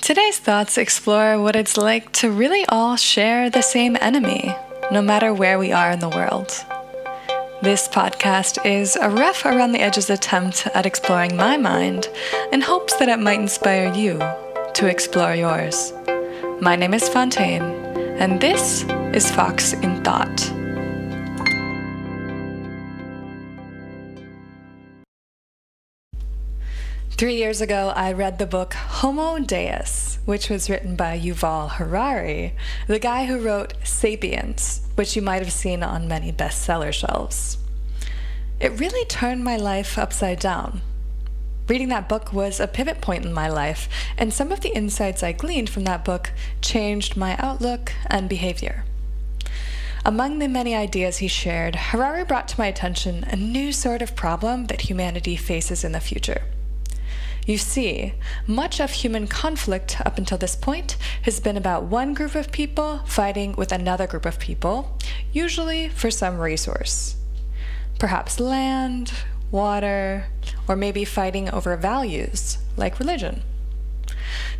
Today's thoughts explore what it's like to really all share the same enemy, no matter where we are in the world. This podcast is a rough around the edges attempt at exploring my mind in hopes that it might inspire you to explore yours. My name is Fontaine, and this is Fox in Thought. Three years ago, I read the book Homo Deus, which was written by Yuval Harari, the guy who wrote Sapiens, which you might have seen on many bestseller shelves. It really turned my life upside down. Reading that book was a pivot point in my life, and some of the insights I gleaned from that book changed my outlook and behavior. Among the many ideas he shared, Harari brought to my attention a new sort of problem that humanity faces in the future. You see, much of human conflict up until this point has been about one group of people fighting with another group of people, usually for some resource. Perhaps land, water, or maybe fighting over values like religion.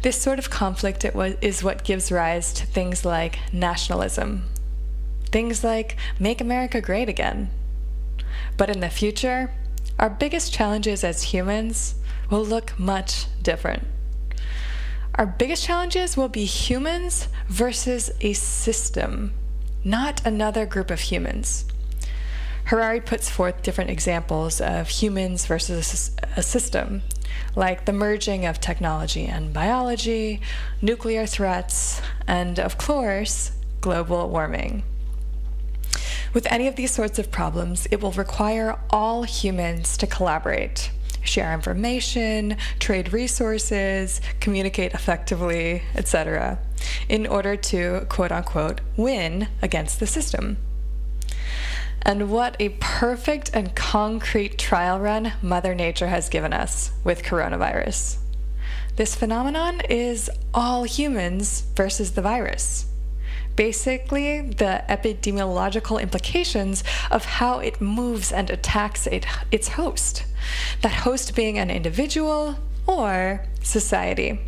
This sort of conflict is what gives rise to things like nationalism, things like make America great again. But in the future, our biggest challenges as humans will look much different. Our biggest challenges will be humans versus a system, not another group of humans. Harari puts forth different examples of humans versus a system, like the merging of technology and biology, nuclear threats, and of course, global warming. With any of these sorts of problems, it will require all humans to collaborate share information, trade resources, communicate effectively, etc., in order to quote unquote win against the system. And what a perfect and concrete trial run Mother Nature has given us with coronavirus. This phenomenon is all humans versus the virus basically the epidemiological implications of how it moves and attacks it, its host. That host being an individual or society.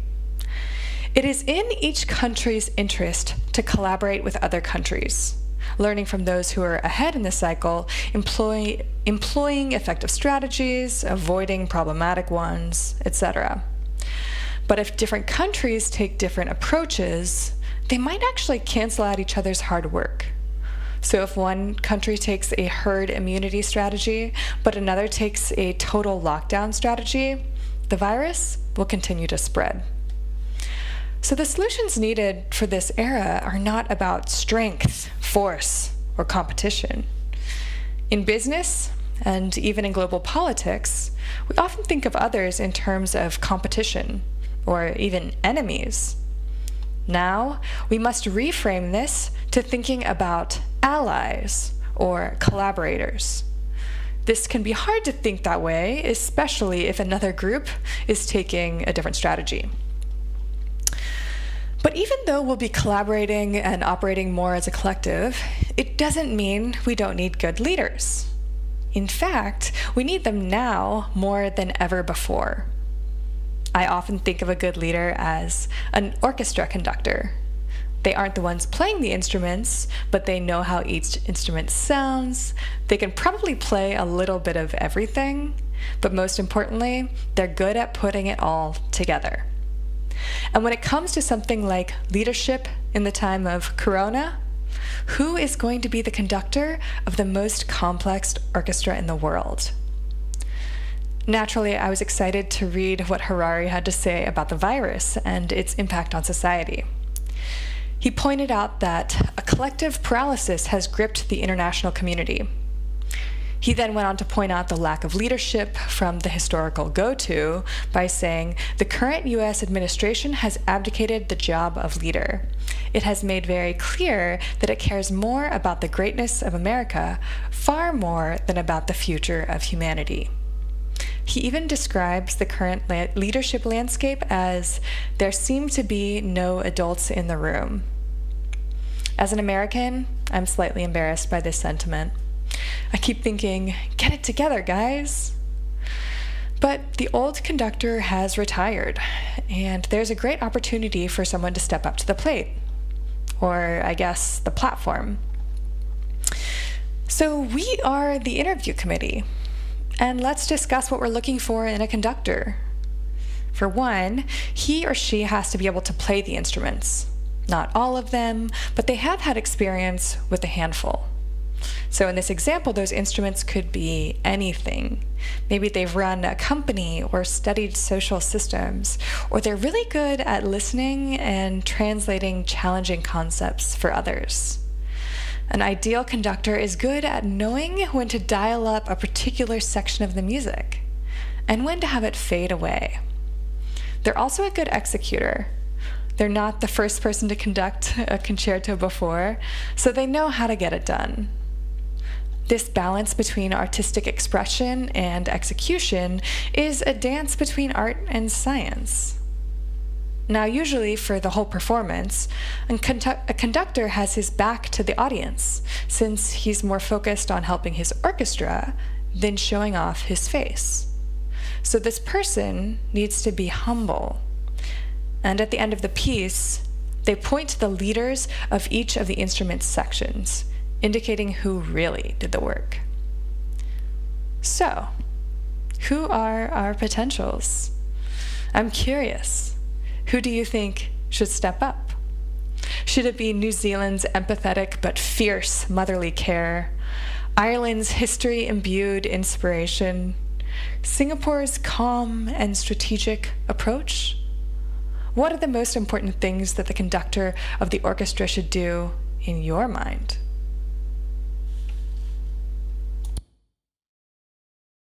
It is in each country's interest to collaborate with other countries, learning from those who are ahead in the cycle, employ, employing effective strategies, avoiding problematic ones, etc. But if different countries take different approaches, they might actually cancel out each other's hard work. So if one country takes a herd immunity strategy, but another takes a total lockdown strategy, the virus will continue to spread. So the solutions needed for this era are not about strength, force, or competition. In business, and even in global politics, we often think of others in terms of competition or even enemies. Now, we must reframe this to thinking about allies or collaborators. This can be hard to think that way, especially if another group is taking a different strategy. But even though we'll be collaborating and operating more as a collective, it doesn't mean we don't need good leaders. In fact, we need them now more than ever before. I often think of a good leader as an orchestra conductor. They aren't the ones playing the instruments, but they know how each instrument sounds. They can probably play a little bit of everything, but most importantly, they're good at putting it all together. And when it comes to something like leadership in the time of Corona, who is going to be the conductor of the most complex orchestra in the world? Naturally, I was excited to read what Harari had to say about the virus and its impact on society. He pointed out that a collective paralysis has gripped the international community. He then went on to point out the lack of leadership from the historical go to by saying the current US administration has abdicated the job of leader. It has made very clear that it cares more about the greatness of America far more than about the future of humanity. He even describes the current la- leadership landscape as there seem to be no adults in the room. As an American, I'm slightly embarrassed by this sentiment. I keep thinking, get it together, guys. But the old conductor has retired, and there's a great opportunity for someone to step up to the plate, or I guess the platform. So we are the interview committee, and let's discuss what we're looking for in a conductor. For one, he or she has to be able to play the instruments. Not all of them, but they have had experience with a handful. So in this example, those instruments could be anything. Maybe they've run a company or studied social systems, or they're really good at listening and translating challenging concepts for others. An ideal conductor is good at knowing when to dial up a particular section of the music and when to have it fade away. They're also a good executor. They're not the first person to conduct a concerto before, so they know how to get it done. This balance between artistic expression and execution is a dance between art and science. Now, usually for the whole performance, a, conductor has his back to the audience, since he's more focused on helping his orchestra than showing off his face. So this person needs to be humble. And at the end of the piece, they point to the leaders of each of the instrument sections, indicating who really did the work. So, who are our potentials? I'm curious. Who do you think should step up? Should it be New Zealand's empathetic but fierce motherly care, Ireland's history imbued inspiration, Singapore's calm and strategic approach? What are the most important things that the conductor of the orchestra should do in your mind?